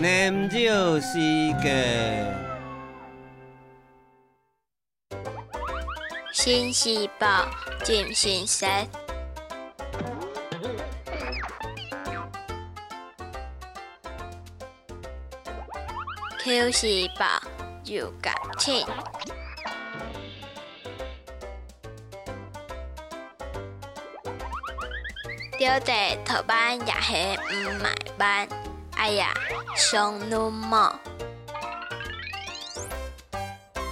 念旧时间，新细胞进行式，Q 细胞有感情。掉在头班也是唔买班，哎呀，上路么？